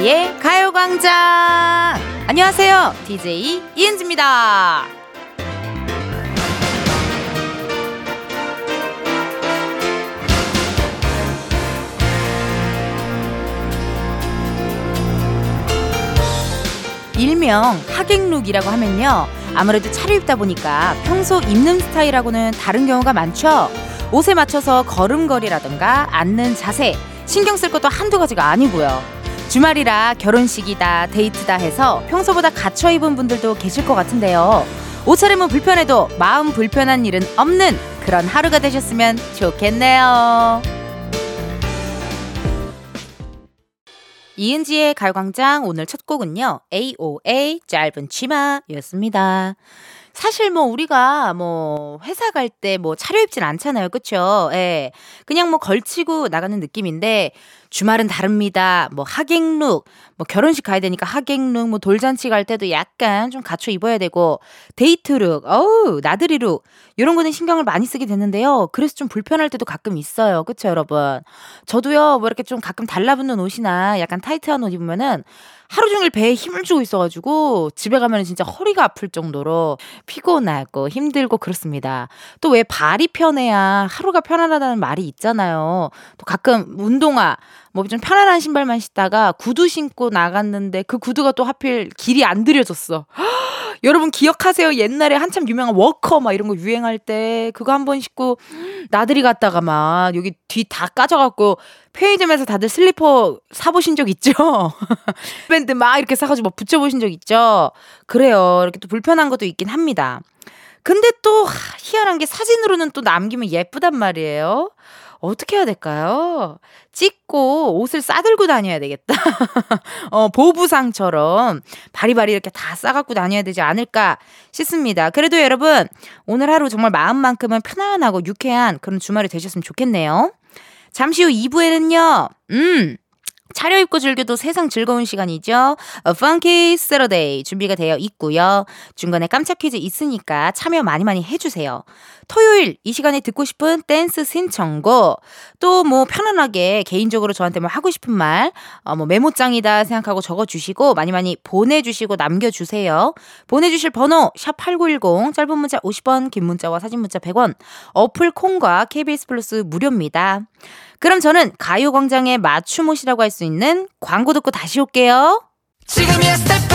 이은지의 가요광장! 안녕하세요. DJ 이은지입니다. 일명 하객룩이라고 하면요. 아무래도 차려입다 보니까 평소 입는 스타일하고는 다른 경우가 많죠. 옷에 맞춰서 걸음걸이라든가 앉는 자세, 신경 쓸 것도 한두 가지가 아니고요. 주말이라 결혼식이다, 데이트다 해서 평소보다 갖춰 입은 분들도 계실 것 같은데요. 옷차림은 불편해도 마음 불편한 일은 없는 그런 하루가 되셨으면 좋겠네요. 이은지의 가요광장 오늘 첫 곡은요. AOA 짧은 치마였습니다. 사실 뭐 우리가 뭐 회사 갈 때 뭐 차려입진 않잖아요. 그쵸? 예. 그냥 뭐 걸치고 나가는 느낌인데 주말은 다릅니다. 뭐 하객룩, 뭐 결혼식 가야 되니까 하객룩, 뭐 돌잔치 갈 때도 약간 좀 갖춰 입어야 되고 데이트룩, 어우 나들이룩 이런 거는 신경을 많이 쓰게 되는데요. 그래서 좀 불편할 때도 가끔 있어요. 그쵸 여러분? 저도요 뭐 이렇게 좀 가끔 달라붙는 옷이나 약간 타이트한 옷 입으면은 하루 종일 배에 힘을 주고 있어가지고 집에 가면 진짜 허리가 아플 정도로 피곤하고 힘들고 그렇습니다. 또 왜 발이 편해야 하루가 편안하다는 말이 있잖아요. 또 가끔 운동화 뭐 좀 편안한 신발만 신다가 구두 신고 나갔는데 그 구두가 또 하필 길이 안 들여졌어. 여러분 기억하세요? 옛날에 한참 유명한 워커 막 이런 거 유행할 때 그거 한 번 신고 나들이 갔다가 막 여기 뒤 다 까져갖고 편의점에서 다들 슬리퍼 사보신 적 있죠? 밴드 막 이렇게 사가지고 막 붙여보신 적 있죠? 그래요. 이렇게 또 불편한 것도 있긴 합니다. 근데 또 희한한 게 사진으로는 또 남기면 예쁘단 말이에요. 어떻게 해야 될까요? 찍고 옷을 싸들고 다녀야 되겠다. 어, 보부상처럼 바리바리 이렇게 다 싸갖고 다녀야 되지 않을까 싶습니다. 그래도 여러분, 오늘 하루 정말 마음만큼은 편안하고 유쾌한 그런 주말이 되셨으면 좋겠네요. 잠시 후 2부에는요, 음, 차려입고 즐겨도 세상 즐거운 시간이죠. A Funky Saturday 준비가 되어 있고요. 중간에 깜짝 퀴즈 있으니까 참여 많이 많이 해주세요. 토요일 이 시간에 듣고 싶은 댄스 신청곡 또 뭐 편안하게 개인적으로 저한테 뭐 하고 싶은 말 어, 뭐 메모장이다 생각하고 적어주시고 많이 많이 보내주시고 남겨주세요. 보내주실 번호 샵 #8910 짧은 문자 50원, 긴 문자와 사진 문자 100원. 어플 콩과 KBS 플러스 무료입니다. 그럼 저는 가요광장의 맞춤 옷이라고 할 수 있는 광고 듣고 다시 올게요. 지금이야 스텝 1,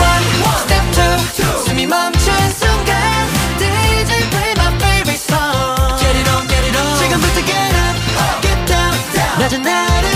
스텝 2, 숨이 멈춘 순간 지금부터 get up, get down. 낮은 아름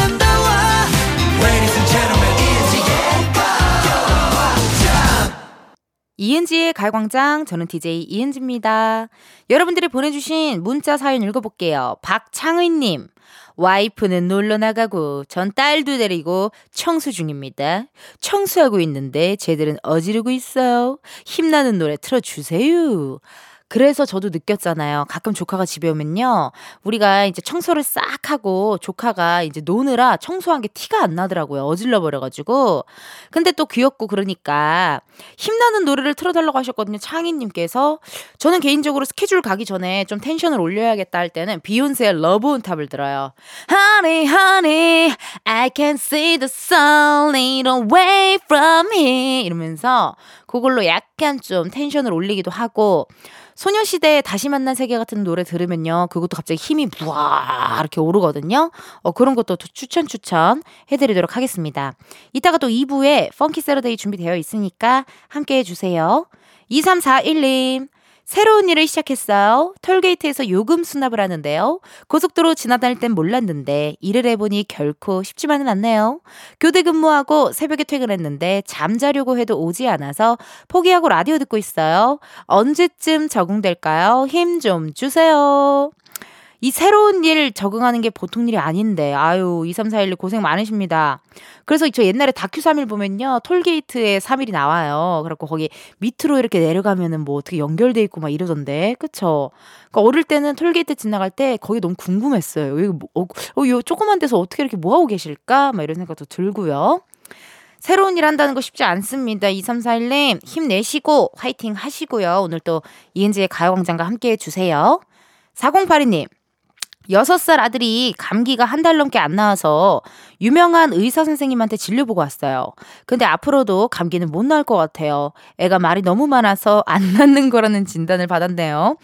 이은지의 가요광장 저는 DJ 이은지입니다. 여러분들이 보내주신 문자 사연 읽어볼게요. 박창의님 와이프는 놀러 나가고 전 딸도 데리고 청소 중입니다. 청소하고 있는데 쟤들은 어지르고 있어요. 힘나는 노래 틀어주세요. 그래서 저도 느꼈잖아요. 가끔 조카가 집에 오면요. 우리가 이제 청소를 싹 하고 조카가 이제 노느라 청소한 게 티가 안 나더라고요. 어질러 버려가지고. 근데 또 귀엽고 그러니까 힘나는 노래를 틀어달라고 하셨거든요. 창희님께서. 저는 개인적으로 스케줄 가기 전에 좀 텐션을 올려야겠다 할 때는 비욘세의 Love On Top을 들어요. Honey, honey, I can see the stars all the way from here. 이러면서 그걸로 약간 좀 텐션을 올리기도 하고 소녀시대의 다시 만난 세계 같은 노래 들으면요. 그것도 갑자기 힘이 부와 이렇게 오르거든요. 어, 그런 것도 추천 추천 해드리도록 하겠습니다. 이따가 또 2부에 펑키 세러데이 준비되어 있으니까 함께 해주세요. 2341님. 새로운 일을 시작했어요. 톨게이트에서 요금 수납을 하는데요. 고속도로 지나다닐 땐 몰랐는데 일을 해보니 결코 쉽지만은 않네요. 교대 근무하고 새벽에 퇴근했는데 잠자려고 해도 오지 않아서 포기하고 라디오 듣고 있어요. 언제쯤 적응될까요? 힘 좀 주세요. 이 새로운 일 적응하는 게 보통 일이 아닌데, 아유, 2341 고생 많으십니다. 그래서 저 옛날에 다큐 3일 보면요, 톨게이트에 3일이 나와요. 그래갖고 거기 밑으로 이렇게 내려가면은 뭐 어떻게 연결돼 있고 막 이러던데, 그쵸? 그러니까 어릴 때는 톨게이트 지나갈 때 거기 너무 궁금했어요. 여기 뭐, 어, 어, 요 조그만 데서 어떻게 이렇게 뭐하고 계실까? 막 이런 생각도 들고요. 새로운 일 한다는 거 쉽지 않습니다. 2341님, 힘내시고 화이팅 하시고요. 오늘 또 이은지의 가요광장과 함께 해주세요. 4082님, 여섯 살 아들이 감기가 한 달 넘게 안 나와서 유명한 의사 선생님한테 진료 보고 왔어요. 근데 앞으로도 감기는 못 나을 것 같아요. 애가 말이 너무 많아서 안 낫는 거라는 진단을 받았네요.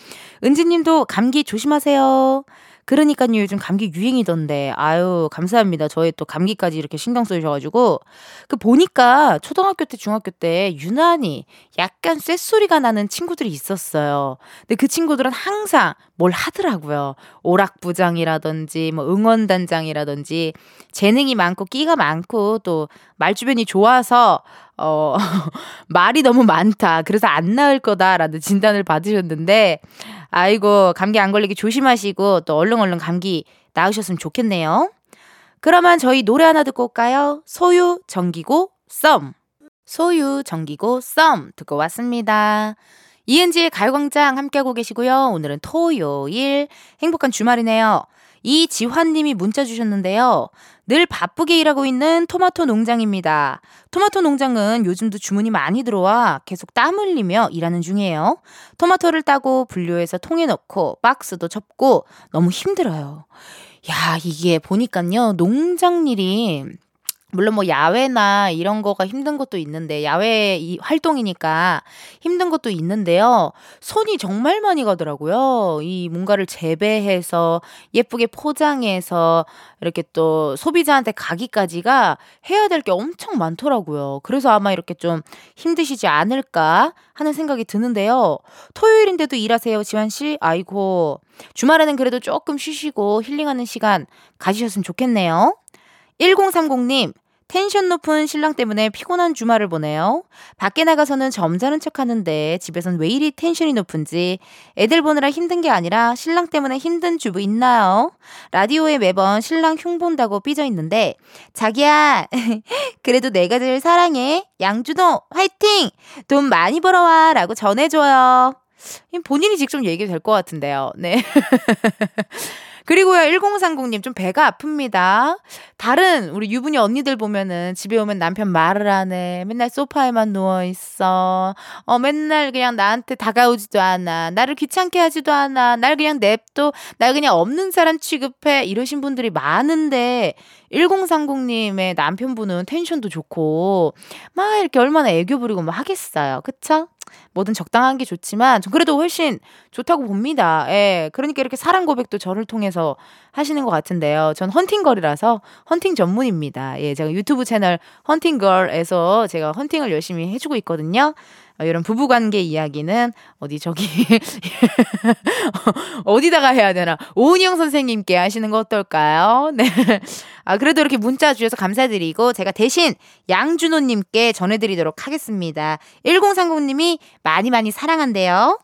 은지님도 감기 조심하세요. 그러니까요, 요즘 감기 유행이던데. 아유, 감사합니다. 저의 또 감기까지 이렇게 신경 써주셔가지고. 그 보니까 초등학교 때, 중학교 때 유난히 약간 쇳소리가 나는 친구들이 있었어요. 근데 그 친구들은 항상 뭘 하더라고요. 오락부장이라든지, 뭐 응원단장이라든지, 재능이 많고, 끼가 많고, 또 말주변이 좋아서, 어, 말이 너무 많다. 그래서 안 나을 거다라는 진단을 받으셨는데, 아이고, 감기 안 걸리게 조심하시고, 또 얼른 얼른 감기 나으셨으면 좋겠네요. 그러면 저희 노래 하나 듣고 올까요? 소유, 정기고, 썸. 소유, 정기고, 썸. 듣고 왔습니다. 이은지의 가요광장 함께하고 계시고요. 오늘은 토요일. 행복한 주말이네요. 이지환님이 문자 주셨는데요. 늘 바쁘게 일하고 있는 토마토 농장입니다. 토마토 농장은 요즘도 주문이 많이 들어와 계속 땀 흘리며 일하는 중이에요. 토마토를 따고 분류해서 통에 넣고 박스도 접고 너무 힘들어요. 야, 이게 보니까요. 농장 일이 물론 뭐 야외나 이런 거가 힘든 것도 있는데 야외 이 활동이니까 힘든 것도 있는데요. 손이 정말 많이 가더라고요. 이 뭔가를 재배해서 예쁘게 포장해서 이렇게 또 소비자한테 가기까지가 해야 될 게 엄청 많더라고요. 그래서 아마 이렇게 좀 힘드시지 않을까 하는 생각이 드는데요. 토요일인데도 일하세요, 지환 씨? 아이고. 주말에는 그래도 조금 쉬시고 힐링하는 시간 가지셨으면 좋겠네요. 1030님, 텐션 높은 신랑 때문에 피곤한 주말을 보내요. 밖에 나가서는 점잖은 척 하는데 집에선 왜 이리 텐션이 높은지 애들 보느라 힘든 게 아니라 신랑 때문에 힘든 주부 있나요? 라디오에 매번 신랑 흉 본다고 삐져 있는데 자기야 그래도 내가 제일 사랑해 양준호 화이팅 돈 많이 벌어와 라고 전해줘요. 본인이 직접 얘기도 될 것 같은데요. 네. 그리고요, 1030님, 좀 배가 아픕니다. 다른 우리 유부녀 언니들 보면은 집에 오면 남편 말을 안 해. 맨날 소파에만 누워있어. 어, 맨날 그냥 나한테 다가오지도 않아. 나를 귀찮게 하지도 않아. 날 그냥 냅둬. 날 그냥 없는 사람 취급해. 이러신 분들이 많은데, 1030님의 남편분은 텐션도 좋고, 막 이렇게 얼마나 애교 부리고 막 하겠어요. 그쵸? 뭐든 적당한 게 좋지만 좀 그래도 훨씬 좋다고 봅니다. 예. 그러니까 이렇게 사랑 고백도 저를 통해서 하시는 것 같은데요. 전 헌팅걸이라서 헌팅 전문입니다. 예. 제가 유튜브 채널 헌팅걸에서 제가 헌팅을 열심히 해주고 있거든요. 어, 이런 부부관계 이야기는 어디 저기 어디다가 해야 되나 오은영 선생님께 하시는 거 어떨까요? 네. 아 그래도 이렇게 문자 주셔서 감사드리고 제가 대신 양준호님께 전해드리도록 하겠습니다. 1030님이 많이 많이 사랑한대요.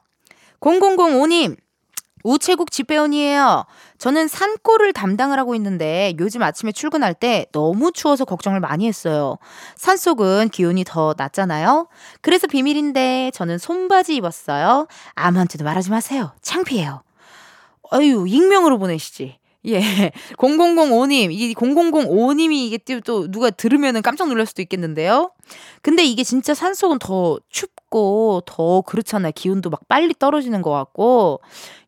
0005님 우체국 집배원이에요. 저는 산골을 담당을 하고 있는데 요즘 아침에 출근할 때 너무 추워서 걱정을 많이 했어요. 산속은 기온이 더 낮잖아요. 그래서 비밀인데 저는 손바지 입었어요. 아무한테도 말하지 마세요. 창피해요. 아유, 익명으로 보내시지. 예. 0005님, 이 0005님이 이게 또 누가 들으면은 깜짝 놀랄 수도 있겠는데요. 근데 이게 진짜 산속은 더 춥고 더 그렇잖아요. 기온도 막 빨리 떨어지는 것 같고.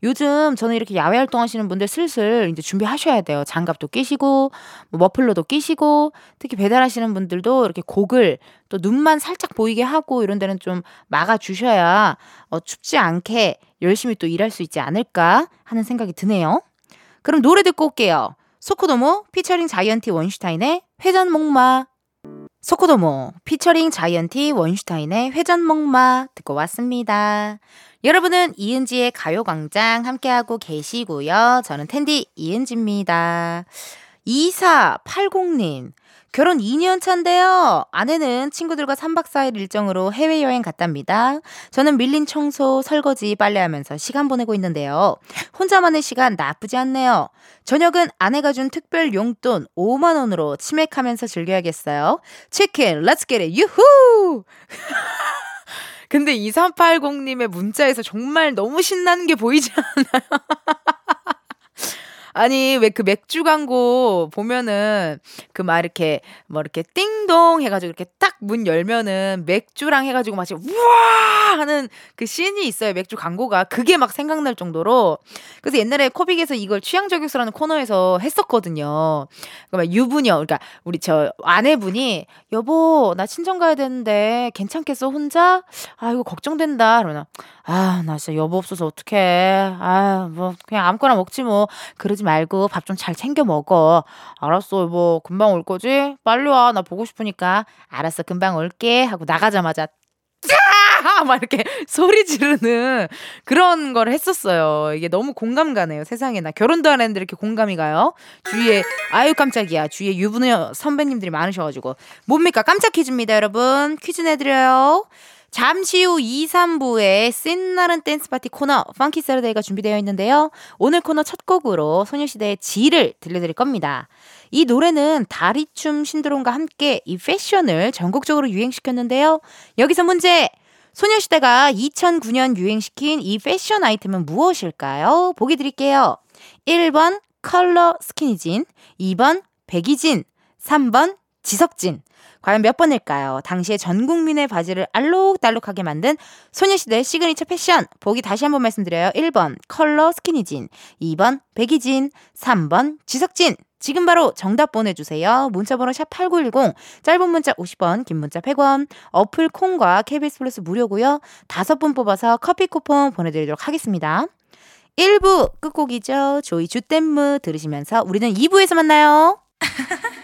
요즘 저는 이렇게 야외 활동하시는 분들 슬슬 이제 준비하셔야 돼요. 장갑도 끼시고, 뭐 머플러도 끼시고, 특히 배달하시는 분들도 이렇게 고글, 또 눈만 살짝 보이게 하고 이런 데는 좀 막아 주셔야 어, 춥지 않게 열심히 또 일할 수 있지 않을까 하는 생각이 드네요. 그럼 노래 듣고 올게요. 소코도모 피처링 자이언티 원슈타인의 회전목마 소코도모 피처링 자이언티 원슈타인의 회전목마 듣고 왔습니다. 여러분은 이은지의 가요광장 함께하고 계시고요. 저는 텐디 이은지입니다. 2480님 결혼 2년 차인데요. 아내는 친구들과 3박 4일 일정으로 해외여행 갔답니다. 저는 밀린 청소, 설거지, 빨래하면서 시간 보내고 있는데요. 혼자만의 시간 나쁘지 않네요. 저녁은 아내가 준 특별 용돈 5만원으로 치맥하면서 즐겨야겠어요. 치킨, let's get it, 유후! 근데 2380님의 문자에서 정말 너무 신나는 게 보이지 않아요? 아니, 왜 그 맥주 광고 보면은 그 막 이렇게 뭐 이렇게 띵동 해가지고 이렇게 딱 문 열면은 맥주랑 해가지고 마치 우와 하는 그 씬이 있어요. 맥주 광고가. 그게 막 생각날 정도로. 그래서 옛날에 코빅에서 이걸 취향 저격수라는 코너에서 했었거든요. 그러니까 유부녀, 그러니까 우리 저 아내분이 여보, 나 친정 가야 되는데 괜찮겠어, 혼자? 아, 이거 걱정된다. 그러면 아, 나 진짜 여보 없어서 어떡해. 아, 뭐, 그냥 아무거나 먹지 뭐. 그러지 말고 밥 좀 잘 챙겨 먹어. 알았어, 여보. 금방 올 거지? 빨리 와. 나 보고 싶으니까. 알았어, 금방 올게. 하고 나가자마자 막 이렇게 소리 지르는 그런 걸 했었어요. 이게 너무 공감 가네요. 세상에 나 결혼도 안 했는데 이렇게 공감이 가요. 주위에 아유 깜짝이야. 주위에 유부녀 선배님들이 많으셔가지고 뭡니까 깜짝 퀴즈입니다, 여러분. 퀴즈 내드려요. 잠시 후 2, 3부에 신나는 댄스 파티 코너 Funky Saturday가 준비되어 있는데요. 오늘 코너 첫 곡으로 소녀시대의 Gee를 들려드릴 겁니다. 이 노래는 다리춤 신드롬과 함께 이 패션을 전국적으로 유행시켰는데요. 여기서 문제! 소녀시대가 2009년 유행시킨 이 패션 아이템은 무엇일까요? 보기 드릴게요. 1번 컬러 스키니진, 2번 백이진, 3번 지석진. 과연 몇 번일까요? 당시에 전 국민의 바지를 알록달록하게 만든 소녀시대 시그니처 패션. 보기 다시 한번 말씀드려요. 1번 컬러 스키니진, 2번 백이진, 3번 지석진. 지금 바로 정답 보내주세요. 문자번호 샵 8910, 짧은 문자 50원, 긴 문자 100원, 어플 콩과 KBS 플러스 무료고요. 다섯 분 뽑아서 커피 쿠폰 보내드리도록 하겠습니다. 1부 끝곡이죠. 조이 주댐무 들으시면서 우리는 2부에서 만나요.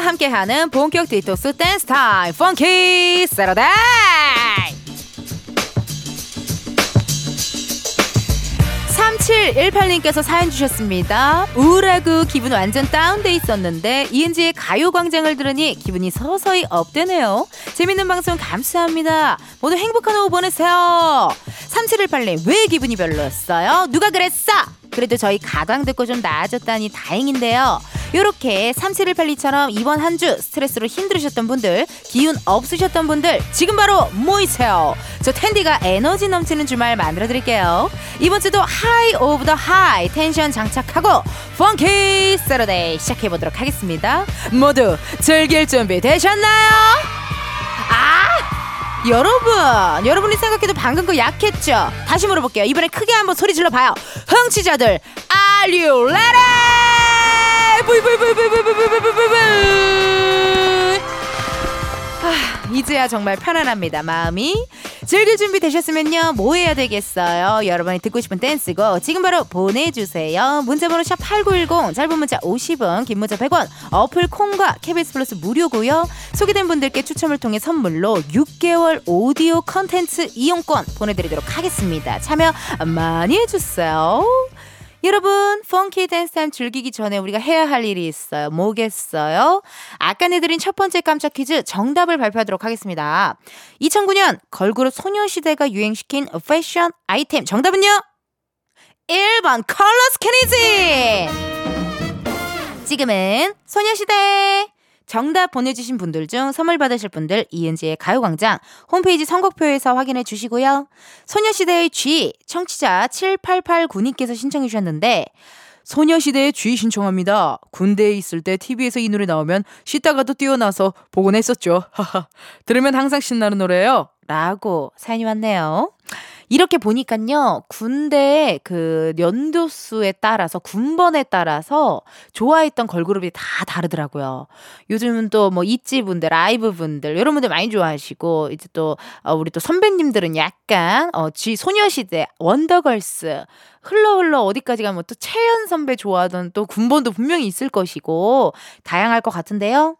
함께하는 본격 디톡스 댄스 타임 Funky Saturday 3718님께서 사연 주셨습니다. 우울하고 기분 완전 다운돼 있었는데 이은지의 가요광장을 들으니 기분이 서서히 업되네요. 재밌는 방송 감사합니다. 모두 행복한 오후 보내세요. 3718님 왜 기분이 별로였어요? 누가 그랬어? 그래도 저희 가광 듣고 좀 나아졌다니 다행인데요. 요렇게 3718님처럼 이번 한 주 스트레스로 힘들으셨던 분들, 기운 없으셨던 분들, 지금 바로 모이세요. 저 텐디가 에너지 넘치는 주말 만들어 드릴게요. 이번 주도 high of the high 텐션 장착하고 Funky Saturday 시작해 보도록 하겠습니다. 모두 즐길 준비 되셨나요? 아! 여러분, 여러분이 생각해도 방금 거 약했죠? 다시 물어볼게요. 이번에 크게 한번 소리 질러 봐요. 흥취자들, are you ready? 아, 이제야 정말 편안합니다. 마음이 즐길 준비 되셨으면요. 뭐 해야 되겠어요? 여러분이 듣고 싶은 댄스고 지금 바로 보내주세요. 문자번호 샵 8910 짧은 문자 50원 긴 문자 100원 어플 콩과 KBS 플러스 무료고요. 소개된 분들께 추첨을 통해 선물로 6개월 오디오 컨텐츠 이용권 보내드리도록 하겠습니다. 참여 많이 해주세요. 여러분, funky 댄스 타임 즐기기 전에 우리가 해야 할 일이 있어요. 뭐겠어요? 아까 내드린 첫 번째 깜짝 퀴즈 정답을 발표하도록 하겠습니다. 2009년 걸그룹 소녀시대가 유행시킨 패션 아이템 정답은요? 1번 컬러 스키니진! 지금은 소녀시대! 정답 보내주신 분들 중 선물 받으실 분들 이은지의 가요광장 홈페이지 선곡표에서 확인해 주시고요. 소녀시대의 G 청취자 7889님께서 신청해 주셨는데 소녀시대의 G 신청합니다. 군대에 있을 때 TV에서 이 노래 나오면 쉬다가도 뛰어나서 보곤 했었죠. 들으면 항상 신나는 노래예요. 라고 사연이 왔네요. 이렇게 보니까요, 군대 그 연도수에 따라서, 군번에 따라서 좋아했던 걸그룹이 다 다르더라고요. 요즘은 또 뭐 있지 분들, 라이브 분들, 이런 분들 많이 좋아하시고, 이제 또, 어, 우리 또 선배님들은 약간, 어, 쥐 소녀시대, 원더걸스, 흘러 흘러 어디까지 가면 또 채연 선배 좋아하던 또 군번도 분명히 있을 것이고, 다양할 것 같은데요.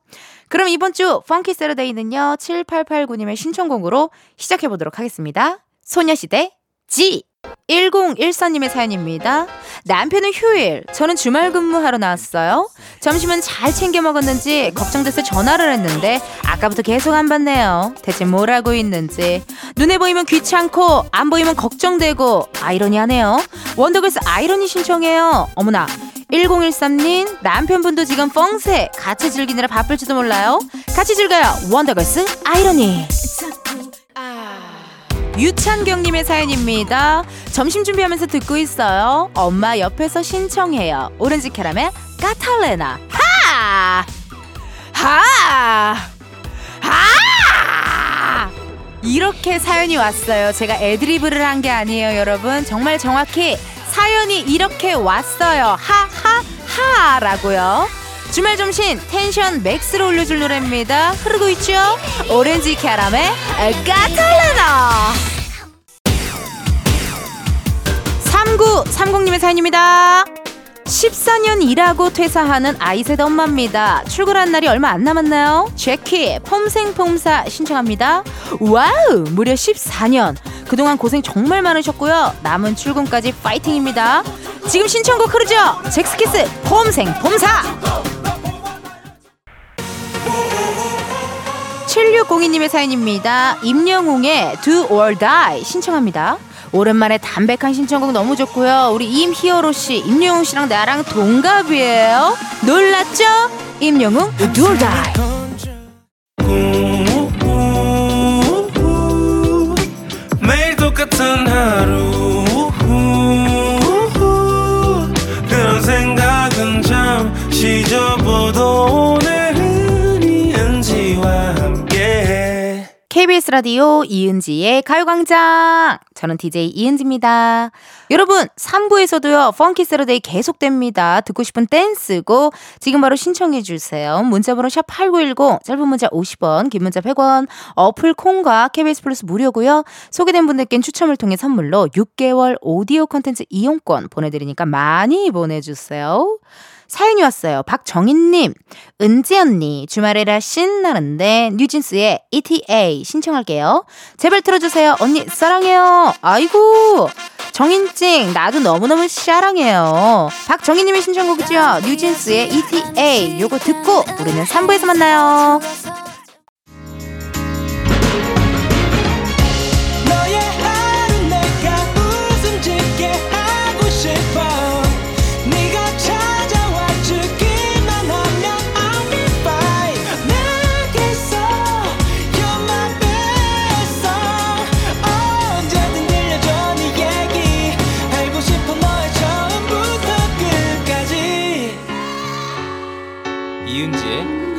그럼 이번 주 펑키 세러데이는요, 7889님의 신청곡으로 시작해 보도록 하겠습니다. 소녀시대 지 1014님의 사연입니다. 남편은 휴일, 저는 주말 근무하러 나왔어요. 점심은 잘 챙겨 먹었는지 걱정돼서 전화를 했는데 아까부터 계속 안 받네요. 대체 뭘 하고 있는지. 눈에 보이면 귀찮고 안 보이면 걱정되고 아이러니하네요. 원더걸스 아이러니 신청해요. 어머나. 1013님 남편분도 지금 뻥새 같이 즐기느라 바쁠지도 몰라요. 같이 즐겨요. 원더걸스 아이러니. 유찬경님의 사연입니다. 점심 준비하면서 듣고 있어요. 엄마 옆에서 신청해요. 오렌지 캐러멜 까탈레나. 하! 하! 하! 이렇게 사연이 왔어요. 제가 애드리브를 한 게 아니에요, 여러분. 정말 정확히 사연이 이렇게 왔어요. 하하하 라고요. 주말 점심 텐션 max로 올려줄 노래입니다. 흐르고 있죠? 오렌지 캐러멜 까탈레나 3930님의 사연입니다. 14년 일하고 퇴사하는 아이셋 엄마입니다. 출근한 날이 얼마 안 남았나요? 젝키 폼생폼사 신청합니다. 와우 무려 14년 그동안 고생 정말 많으셨고요. 남은 출근까지 파이팅입니다. 지금 신청곡 흐르죠? 젝스키스 폼생폼사 7602님의 사연입니다. 임영웅의 Do or Die 신청합니다. 오랜만에 담백한 신청곡 너무 좋고요. 우리 임희어로 씨, 임영웅 씨랑 나랑 동갑이에요. 놀랐죠? 임영웅 Do or Die. 하루 그런 생각은 잠시 접어도 KBS 라디오 이은지의 가요광장. 저는 DJ 이은지입니다. 여러분, 3부에서도요, Funky Saturday 계속됩니다. 듣고 싶은 댄스곡, 지금 바로 신청해주세요. 문자번호 샵8910, 짧은 문자 50원, 긴 문자 100원, 어플 콩과 KBS 플러스 무료고요 소개된 분들께는 추첨을 통해 선물로 6개월 오디오 컨텐츠 이용권 보내드리니까 많이 보내주세요. 사연이 왔어요. 박정인님, 은지 언니, 주말에라 신나는데 뉴진스의 ETA 신청할게요. 제발 틀어주세요. 언니, 사랑해요. 아이고, 정인찡, 나도 너무너무 사랑해요. 박정인님의 신청곡이죠. 뉴진스의 ETA. 요거 듣고 우리는 3부에서 만나요.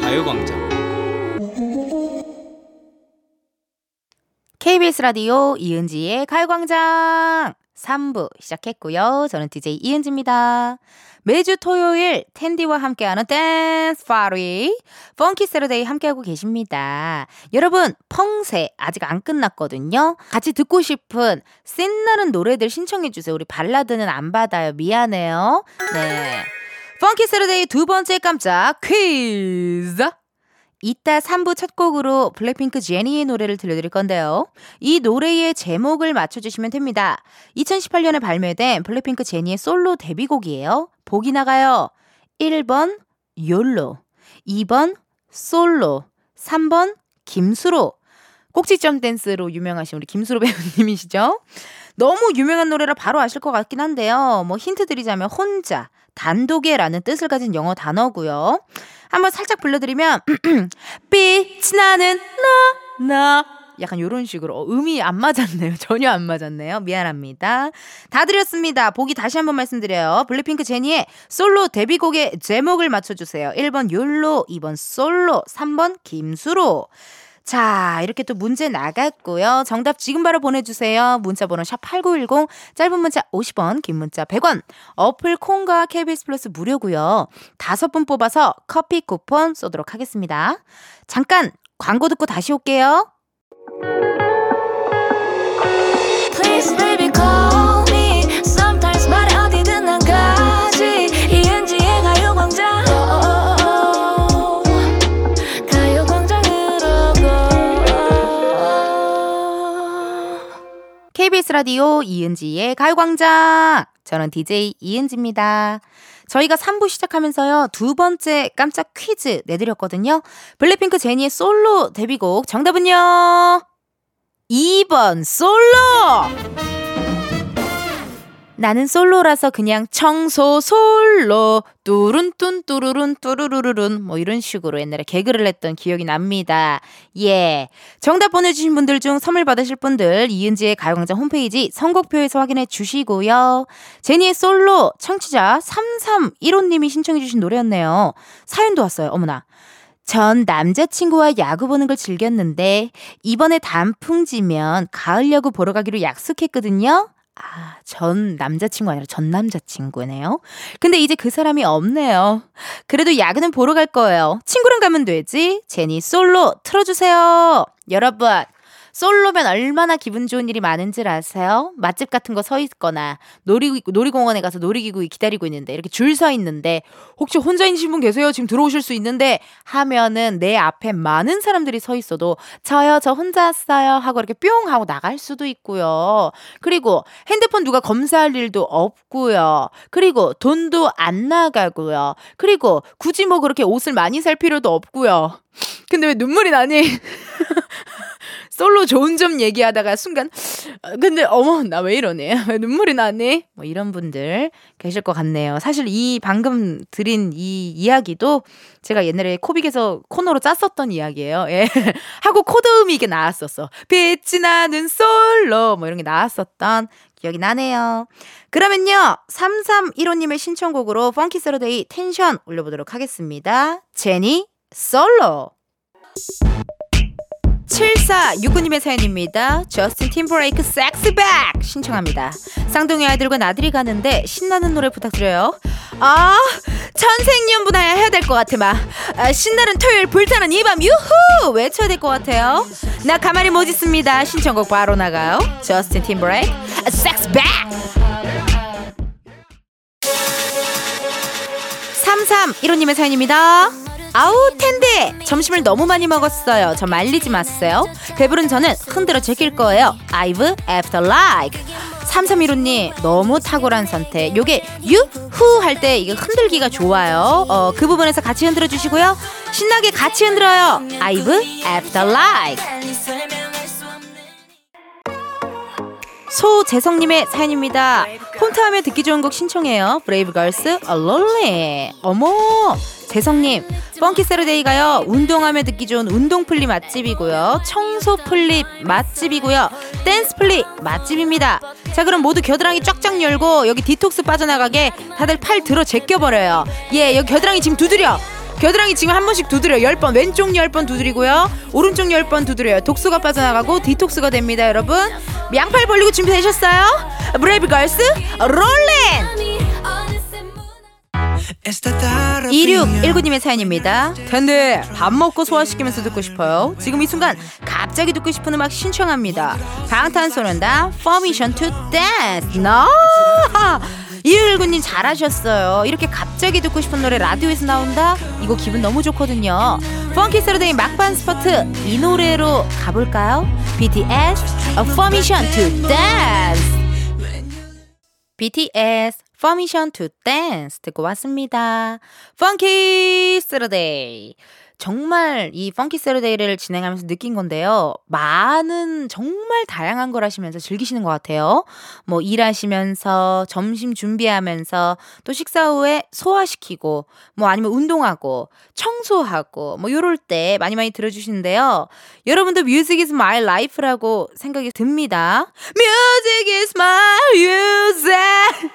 가요광장 KBS 라디오 이은지의 가요광장 3부 시작했고요. 저는 DJ 이은지입니다. 매주 토요일 텐디와 함께하는 댄스 파티 Funky Saturday 함께하고 계십니다. 여러분 펑세 아직 안 끝났거든요. 같이 듣고 싶은 신나는 노래들 신청해 주세요. 우리 발라드는 안 받아요. 미안해요. 네. Funky Saturday 두 번째 깜짝 퀴즈. 이따 3부 첫 곡으로 블랙핑크 제니의 노래를 들려드릴 건데요. 이 노래의 제목을 맞춰주시면 됩니다. 2018년에 발매된 블랙핑크 제니의 솔로 데뷔곡이에요. 보기 나가요. 1번 YOLO 2번 솔로 3번 김수로 꼭지점 댄스로 유명하신 우리 김수로 배우님이시죠? 너무 유명한 노래라 바로 아실 것 같긴 한데요. 뭐 힌트 드리자면 혼자, 단독에라는 뜻을 가진 영어 단어고요. 한번 살짝 불러드리면 빛이 나는 나, 나 약간 요런 식으로 어, 음이 안 맞았네요. 전혀 안 맞았네요. 미안합니다. 다 드렸습니다. 보기 다시 한번 말씀드려요. 블랙핑크 제니의 솔로 데뷔곡의 제목을 맞춰주세요. 1번 욜로, 2번 솔로, 3번 김수로. 자, 이렇게 또 문제 나갔고요. 정답 지금 바로 보내주세요. 문자번호 샵8910, 짧은 문자 50원, 긴 문자 100원. 어플 콩과 KBS 플러스 무료고요. 다섯 분 뽑아서 커피 쿠폰 쏘도록 하겠습니다. 잠깐 광고 듣고 다시 올게요. Please baby KBS 라디오 이은지의 가요광장. 저는 DJ 이은지입니다. 저희가 3부 시작하면서요, 두 번째 깜짝 퀴즈 내드렸거든요. 블랙핑크 제니의 솔로 데뷔곡 정답은요? 2번 솔로! 나는 솔로라서 그냥 청소 솔로 뚜룬뚠 뚜루룬 뚜루루루룬 뭐 이런 식으로 옛날에 개그를 했던 기억이 납니다. 예. 정답 보내주신 분들 중 선물 받으실 분들 이은지의 가요광장 홈페이지 선곡표에서 확인해 주시고요. 제니의 솔로 청취자 3315님이 신청해 주신 노래였네요. 사연도 왔어요. 어머나. 전 남자친구와 야구 보는 걸 즐겼는데 이번에 단풍 지면 가을 야구 보러 가기로 약속했거든요. 아, 전 남자친구 아니라 전 남자친구네요. 근데 이제 그 사람이 없네요. 그래도 야구는 보러 갈 거예요. 친구랑 가면 되지. 제니 솔로 틀어주세요. 여러분, 솔로면 얼마나 기분 좋은 일이 많은 줄 아세요? 맛집 같은 거 서 있거나 놀이, 놀이공원에 가서 놀이기구 기다리고 있는데 이렇게 줄 서 있는데 혹시 혼자이신 분 계세요? 지금 들어오실 수 있는데 하면은 내 앞에 많은 사람들이 서 있어도 저요 저 혼자 왔어요 하고 이렇게 뿅 하고 나갈 수도 있고요. 그리고 핸드폰 누가 검사할 일도 없고요. 그리고 돈도 안 나가고요. 그리고 굳이 뭐 그렇게 옷을 많이 살 필요도 없고요. 근데 왜 눈물이 나니? 솔로 좋은 점 얘기하다가 순간 아, 근데 어머 나 왜 이러네 왜 눈물이 나니? 뭐 이런 분들 계실 것 같네요. 사실 이 방금 드린 이 이야기도 제가 옛날에 코빅에서 코너로 짰었던 이야기예요. 예. 하고 코드음이 이게 나왔었어. 빛이 나는 솔로 뭐 이런 게 나왔었던 기억이 나네요. 그러면요 3315님의 신청곡으로 Funky Saturday 텐션 올려보도록 하겠습니다. 제니 솔로 7469님의 사연입니다. 저스틴 팀버레이크 섹스백 신청합니다. 쌍둥이 아이들과 나들이 가는데 신나는 노래 부탁드려요. 아 천생연분하야 해야 될 것 같아 막 아, 신나는 토요일 불타는 이 밤 유후 외쳐야 될 것 같아요. 나 가만히 못 있습니다. 신청곡 바로 나가요. 저스틴 팀버레이크 섹스백 3315님의 사연입니다. 아우 텐데 점심을 너무 많이 먹었어요. 저 말리지 마세요. 배부른 저는 흔들어 제낄 거예요. I've after like. 3315님 너무 탁월한 선택. 요게 유후 할 때 이거 흔들기가 좋아요. 어, 그 부분에서 같이 흔들어 주시고요. 신나게 같이 흔들어요. I've after like. 소재성님의 사연입니다. 홈트하며 듣기 좋은 곡 신청해요. 브레이브걸스 얼롤리. 어머 재성님 Funky Saturday가요. 운동하며 듣기 좋은 운동 플리 맛집이고요. 청소 플리 맛집이고요. 댄스 플리 맛집입니다. 자 그럼 모두 겨드랑이 쫙쫙 열고 여기 디톡스 빠져나가게 다들 팔 들어 제껴버려요. 예 여기 겨드랑이 지금 두드려. 겨드랑이 지금 한 번씩 두드려 열 번 왼쪽 열 번 두드리고요. 오른쪽 열 번 두드려요. 독소가 빠져나가고 디톡스가 됩니다 여러분. 양팔 벌리고 준비되셨어요? 브레이브 걸스 Rollin' 2619님의 사연입니다. 근데 밥 먹고 소화시키면서 듣고 싶어요. 지금 이 순간 갑자기 듣고 싶은 음악 신청합니다. 방탄소년단 Permission to Dance. No! 2619님 잘하셨어요. 이렇게 갑자기 듣고 싶은 노래 라디오에서 나온다? 이거 기분 너무 좋거든요. Funky Saturday 막판 스퍼트 이 노래로 가볼까요? BTS Formation to Dance. BTS Formation to Dance 듣고 왔습니다. Funky Saturday. 정말 이 펑키 세러데이를 진행하면서 느낀 건데요. 많은 정말 다양한 걸 하시면서 즐기시는 것 같아요. 뭐 일하시면서 점심 준비하면서 또 식사 후에 소화시키고 뭐 아니면 운동하고 청소하고 뭐 요럴 때 많이 많이 들어주시는데요. 여러분도 Music is my life라고 생각이 듭니다. Music is my music.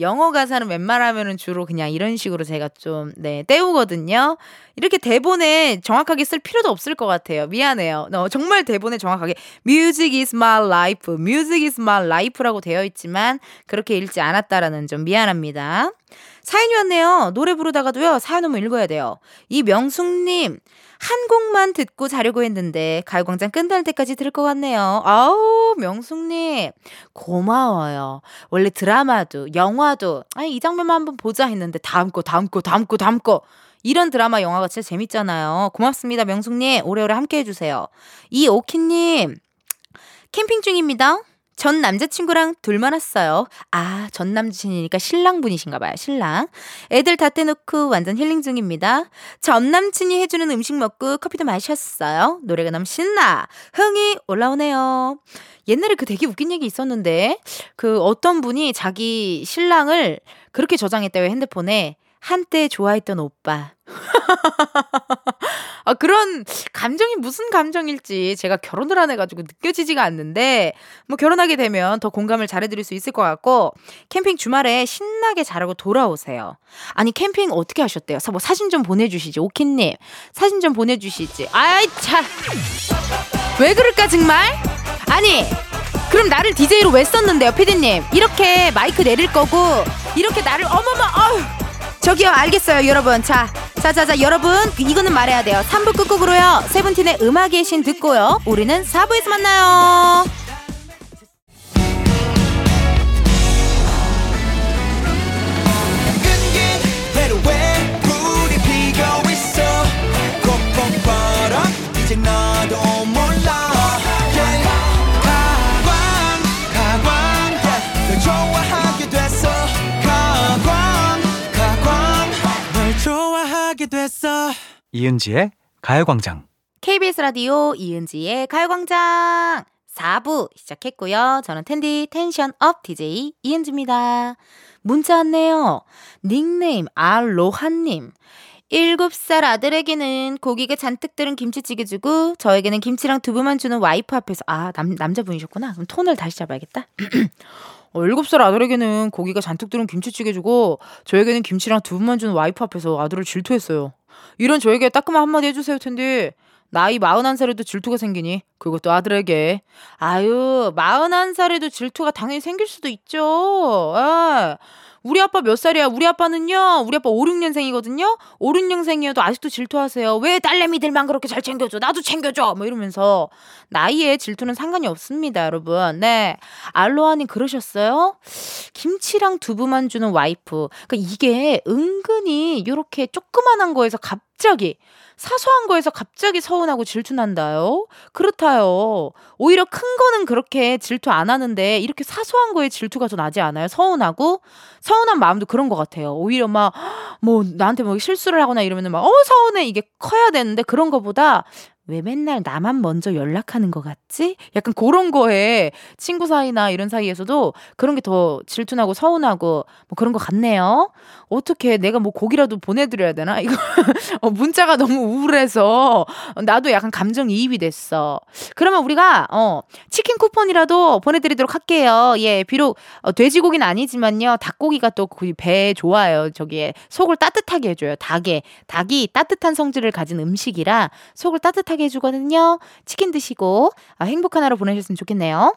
영어 가사는 웬만하면은 주로 그냥 이런 식으로 제가 좀, 네, 때우거든요. 이렇게 대본에 정확하게 쓸 필요도 없을 것 같아요. 미안해요. 어, 정말 대본에 정확하게 Music is my life, Music is my life라고 되어 있지만 그렇게 읽지 않았다라는 좀 미안합니다. 사연이 왔네요. 노래 부르다가도요, 사연 오면 읽어야 돼요. 이 명숙님, 한 곡만 듣고 자려고 했는데, 가요광장 끝날 때까지 들을 것 같네요. 아우, 명숙님, 고마워요. 원래 드라마도, 영화도, 아니, 이 장면만 한번 보자 했는데, 다음 거, 다음 거, 다음 거, 다음 거. 이런 드라마, 영화가 진짜 재밌잖아요. 고맙습니다, 명숙님. 오래오래 함께 해 주세요. 이 오키님, 캠핑 중입니다. 전 남자친구랑 둘만 왔어요. 아, 전 남친이니까 신랑분이신가 봐요. 신랑. 애들 다 떼놓고 완전 힐링 중입니다. 전 남친이 해주는 음식 먹고 커피도 마셨어요. 노래가 너무 신나. 흥이 올라오네요. 옛날에 그 되게 웃긴 얘기 있었는데 그 어떤 분이 자기 신랑을 그렇게 저장했대요. 핸드폰에. 한때 좋아했던 오빠. 아, 그런 감정이 무슨 감정일지 제가 결혼을 안 해가지고 느껴지지가 않는데, 뭐 결혼하게 되면 더 공감을 잘해드릴 수 있을 것 같고, 캠핑 주말에 신나게 잘하고 돌아오세요. 아니, 캠핑 어떻게 하셨대요? 사- 뭐 사진 좀 보내주시지. 오키님, 사진 좀 보내주시지. 아이, 참. 왜 그럴까, 정말? 아니, 그럼 나를 DJ로 왜 썼는데요, 피디님? 이렇게 마이크 내릴 거고, 이렇게 나를, 어머머, 어휴. 저기요, 알겠어요, 여러분. 자, 자, 자, 자, 여러분. 이거는 말해야 돼요. 3부 끝곡으로요. 세븐틴의 음악의 신 듣고요. 우리는 4부에서 만나요. 이은지의 가요광장. KBS 라디오 이은지의 가요광장 4부 시작했고요. 저는 텐디 텐션 up DJ 이은지입니다. 문자 왔네요. 닉네임 알로하님. 7살 아들에게는 고기가 잔뜩 들은 김치찌개 주고 저에게는 김치랑 두부만 주는 와이프 앞에서 아 남, 남자분이셨구나. 그럼 톤을 다시 잡아야겠다. 어, 7살 아들에게는 고기가 잔뜩 들은 김치찌개 주고 저에게는 김치랑 두부만 주는 와이프 앞에서 아들을 질투했어요. 이런 저에게 따끔한 한마디 해주세요 텐디. 나이 41살에도 질투가 생기니? 그것도 아들에게. 아유 41살에도 질투가 당연히 생길 수도 있죠. 예. 우리 아빠 몇 살이야? 우리 아빠는요? 우리 아빠 5, 6년생이거든요? 5, 6년생이어도 아직도 질투하세요. 왜 딸내미들만 그렇게 잘 챙겨줘? 나도 챙겨줘! 뭐 이러면서 나이에 질투는 상관이 없습니다 여러분. 네. 알로하님 그러셨어요? 김치랑 두부만 주는 와이프. 그러니까 이게 은근히 이렇게 조그만한 거에서 갑 자기 사소한 거에서 갑자기 서운하고 질투난다요? 그렇다요. 오히려 큰 거는 그렇게 질투 안 하는데 이렇게 사소한 거에 질투가 더 나지 않아요? 서운하고 서운한 마음도 그런 것 같아요. 오히려 막 뭐 나한테 뭐 실수를 하거나 이러면은 막 어 서운해 이게 커야 되는데 그런 거보다 왜 맨날 나만 먼저 연락하는 것 같지? 약간 그런 거에 친구 사이나 이런 사이에서도 그런 게 더 질투나고 서운하고 뭐 그런 것 같네요. 어떻게 내가 뭐 고기라도 보내드려야 되나? 이거 어, 문자가 너무 우울해서 나도 약간 감정 이입이 됐어. 그러면 우리가 어 치킨 쿠폰이라도 보내드리도록 할게요. 예, 비록 어, 돼지고기는 아니지만요, 닭고기가 또 그 배에 좋아요. 저기에 속을 따뜻하게 해줘요. 닭에 닭이 따뜻한 성질을 가진 음식이라 속을 따뜻하게 해주거든요. 치킨 드시고 아, 행복한 하루 보내셨으면 좋겠네요.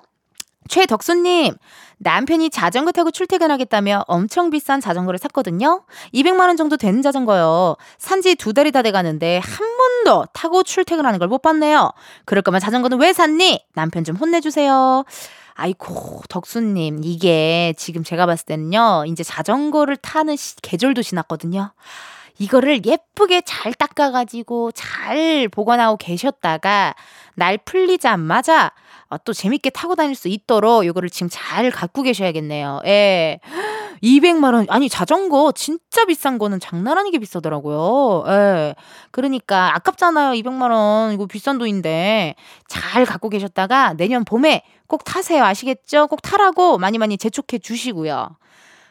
최덕수님, 남편이 자전거 타고 출퇴근하겠다며 엄청 비싼 자전거를 샀거든요. 200만원 정도 되는 자전거요. 산지 두 달이 다 돼가는데 한 번도 타고 출퇴근하는 걸 못 봤네요. 그럴 거면 자전거는 왜 샀니? 남편 좀 혼내주세요. 아이고, 덕수님, 이게 지금 제가 봤을 때는요, 이제 자전거를 타는 시- 계절도 지났거든요. 이거를 예쁘게 잘 닦아가지고 잘 보관하고 계셨다가 날 풀리자마자 어, 또 재밌게 타고 다닐 수 있도록 이거를 지금 잘 갖고 계셔야겠네요. 예. 200만 원 아니 자전거 진짜 비싼 거는 장난 아니게 비싸더라고요. 예. 그러니까 아깝잖아요. 200만 원 이거 비싼 돈인데 잘 갖고 계셨다가 내년 봄에 꼭 타세요. 아시겠죠? 꼭 타라고 많이 많이 재촉해 주시고요.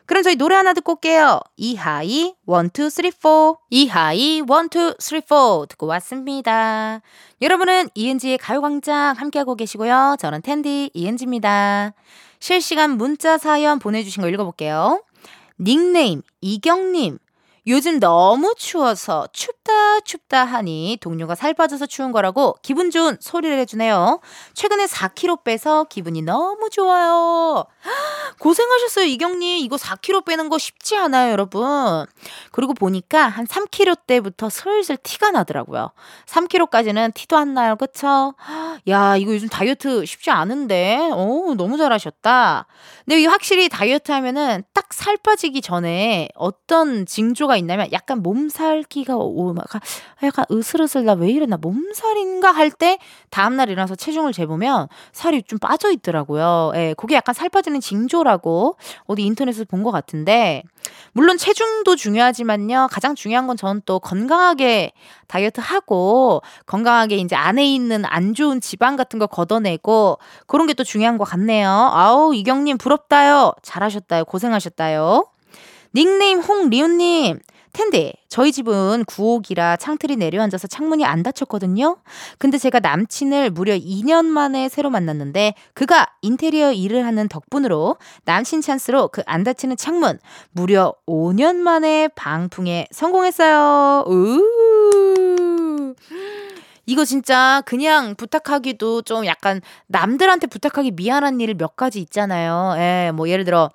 그럼 저희 노래 하나 듣고 올게요. 이하이 1 2 3 4 이하이 1 2 3 4 듣고 왔습니다. 여러분은 이은지의 가요광장 함께하고 계시고요. 저는 텐디 이은지입니다. 실시간 문자 사연 보내주신 거 읽어볼게요. 닉네임 이경님 요즘 너무 추워서 춥다 춥다 하니 동료가 살 빠져서 추운 거라고 기분 좋은 소리를 해주네요. 최근에 4kg 빼서 기분이 너무 좋아요. 고생하셨어요, 이경님. 이거 4kg 빼는 거 쉽지 않아요, 여러분. 그리고 보니까 한 3kg 때부터 슬슬 티가 나더라고요. 3kg까지는 티도 안 나요, 그쵸? 야, 이거 요즘 다이어트 쉽지 않은데. 오, 너무 잘하셨다. 근데 이 확실히 다이어트 하면은 딱 살 빠지기 전에 어떤 징조가 있냐면 약간 몸살기가 오, 막 약간 으슬으슬 나 왜 이러나 몸살인가 할 때 다음날 일어나서 체중을 재보면 살이 좀 빠져 있더라고요. 예, 그게 약간 살 빠지는 징조라고 어디 인터넷에서 본 것 같은데 물론 체중도 중요하지만요. 가장 중요한 건 저는 또 건강하게 다이어트 하고 건강하게 이제 안에 있는 안 좋은 지방 같은 거 걷어내고 그런 게 또 중요한 것 같네요. 아우 이경님 부럽다요. 잘하셨다요. 고생하셨다요. 닉네임 홍리우님. 텐데 저희 집은 구옥이라 창틀이 내려앉아서 창문이 안 닫혔거든요. 근데 제가 남친을 무려 2년 만에 새로 만났는데 그가 인테리어 일을 하는 덕분으로 남친 찬스로 그 안 닫히는 창문 무려 5년 만에 방풍에 성공했어요. 우. 이거 진짜 그냥 부탁하기도 좀 약간 남들한테 부탁하기 미안한 일 몇 가지 있잖아요. 예, 뭐 예를 들어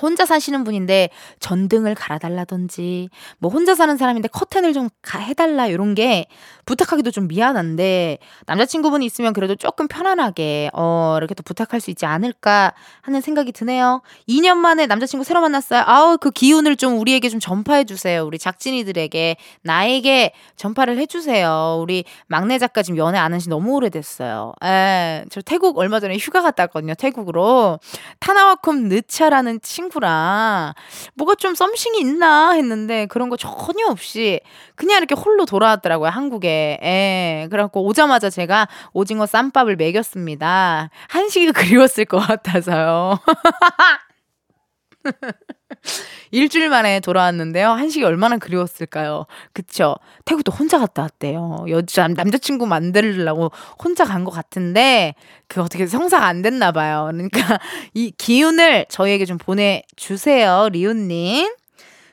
혼자 사시는 분인데 전등을 갈아달라든지 뭐 혼자 사는 사람인데 커튼을 좀 가- 해달라 이런 게 부탁하기도 좀 미안한데 남자친구분이 있으면 그래도 조금 편안하게 어 이렇게 또 부탁할 수 있지 않을까 하는 생각이 드네요. 2년 만에 남자친구 새로 만났어요. 아우 그 기운을 좀 우리에게 좀 전파해 주세요. 우리 작진이들에게 나에게 전파를 해주세요. 우리 막내 작가 지금 연애 안 한 지 너무 오래됐어요. 에, 저 태국 얼마 전에 휴가 갔다 왔거든요. 태국으로 타나와콤 느차라는 친 구랑 뭐가 좀 썸씽이 있나 했는데 그런 거 전혀 없이 그냥 이렇게 홀로 돌아왔더라고요 한국에. 예. 그래갖고 오자마자 제가 오징어 쌈밥을 먹였습니다. 한식이 그리웠을 것 같아서요. 일주일 만에 돌아왔는데요. 한식이 얼마나 그리웠을까요? 그쵸? 태국도 혼자 갔다 왔대요. 여자, 남자친구 만들려고 혼자 간 것 같은데, 그 어떻게 성사가 안 됐나 봐요. 그러니까 이 기운을 저희에게 좀 보내주세요, 리우님.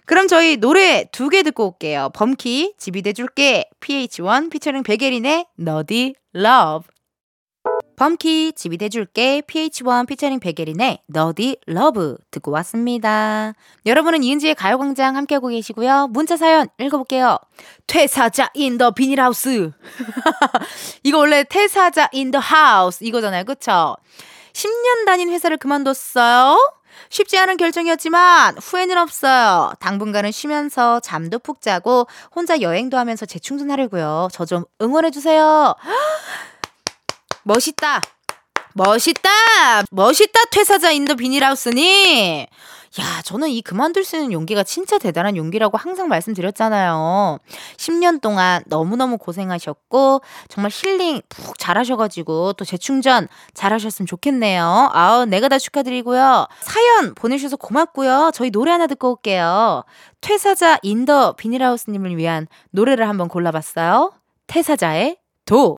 그럼 저희 노래 두 개 듣고 올게요. 범키, 집이 돼줄게, pH-1 피처링 백예린의 Nerdy Love. 범키, 돼줄게, PH1 피처링 백예린의 Nerdy Love 듣고 왔습니다. 여러분은 이은지의 가요광장 함께하고 계시고요. 문자 사연 읽어볼게요. 퇴사자 in the 비닐하우스. 이거 원래 퇴사자 in the house 이거잖아요. 그쵸? 10년 다닌 회사를 그만뒀어요. 쉽지 않은 결정이었지만 후회는 없어요. 당분간은 쉬면서 잠도 푹 자고 혼자 여행도 하면서 재충전하려고요. 저 좀 응원해주세요. 멋있다. 멋있다. 멋있다. 퇴사자 in the 비닐하우스니. 야, 저는 이 그만둘 수 있는 용기가 진짜 대단한 용기라고 항상 말씀드렸잖아요. 10년 동안 너무너무 고생하셨고, 정말 힐링 푹 잘하셔가지고, 또 재충전 잘하셨으면 좋겠네요. 아우, 내가 다 축하드리고요. 사연 보내주셔서 고맙고요. 저희 노래 하나 듣고 올게요. 퇴사자 in the 비닐하우스님을 위한 노래를 한번 골라봤어요. 퇴사자의 도.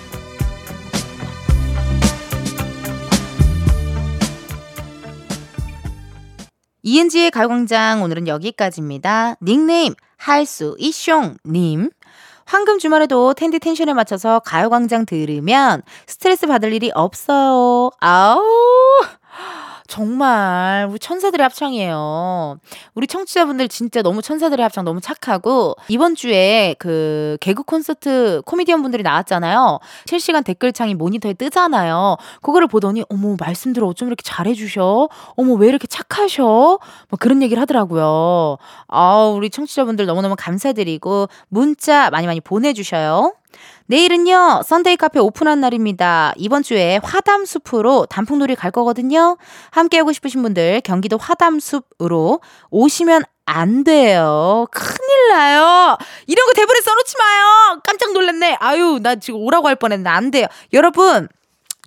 이은지의 가요광장 오늘은 여기까지입니다. 닉네임 할수 이숑님. 황금 주말에도 텐디 텐션에 맞춰서 가요광장 들으면 스트레스 받을 일이 없어요. 아우. 정말 우리 천사들의 합창이에요. 우리 청취자분들 진짜 너무 천사들의 합창 너무 착하고 이번 주에 그 개그 콘서트 코미디언 분들이 나왔잖아요. 실시간 댓글창이 모니터에 뜨잖아요. 그거를 보더니 어머 말씀들 어쩜 이렇게 잘해주셔? 어머 왜 이렇게 착하셔? 뭐 그런 얘기를 하더라고요. 아 우리 청취자분들 너무너무 감사드리고 문자 많이 많이 보내주셔요. 내일은요, Sunday 카페 오픈한 날입니다. 이번 주에 화담숲으로 단풍놀이 갈 거거든요. 함께하고 싶으신 분들 경기도 화담숲으로 오시면 안 돼요. 큰일 나요. 이런 거 대본에 써놓지 마요. 깜짝 놀랐네. 아유, 나 지금 오라고 할 뻔했는데 안 돼요. 여러분,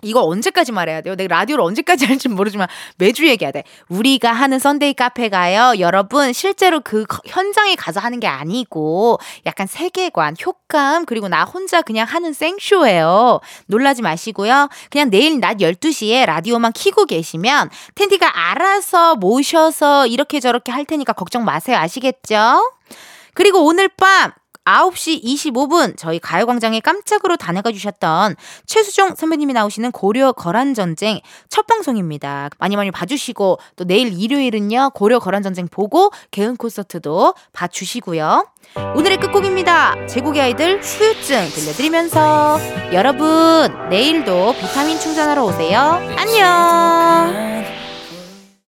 이거 언제까지 말해야 돼요? 내가 라디오를 언제까지 할지 모르지만 매주 얘기해야 돼. 우리가 하는 Sunday 카페 가요. 여러분 실제로 그 거- 현장에 가서 하는 게 아니고 약간 세계관, 효과음 그리고 나 혼자 그냥 하는 생쇼예요. 놀라지 마시고요. 그냥 내일 낮 12시에 라디오만 키고 계시면 텐디가 알아서 모셔서 이렇게 저렇게 할 테니까 걱정 마세요. 아시겠죠? 그리고 오늘 밤 9시 25분 저희 가요광장에 깜짝으로 다녀가 주셨던 최수종 선배님이 나오시는 고려 거란 전쟁 첫 방송입니다. 많이 많이 봐주시고 또 내일 일요일은요 고려 거란 전쟁 보고 개은 콘서트도 봐주시고요. 오늘의 끝곡입니다. 제국의 아이들 후유증 들려드리면서 여러분 내일도 비타민 충전하러 오세요. 안녕.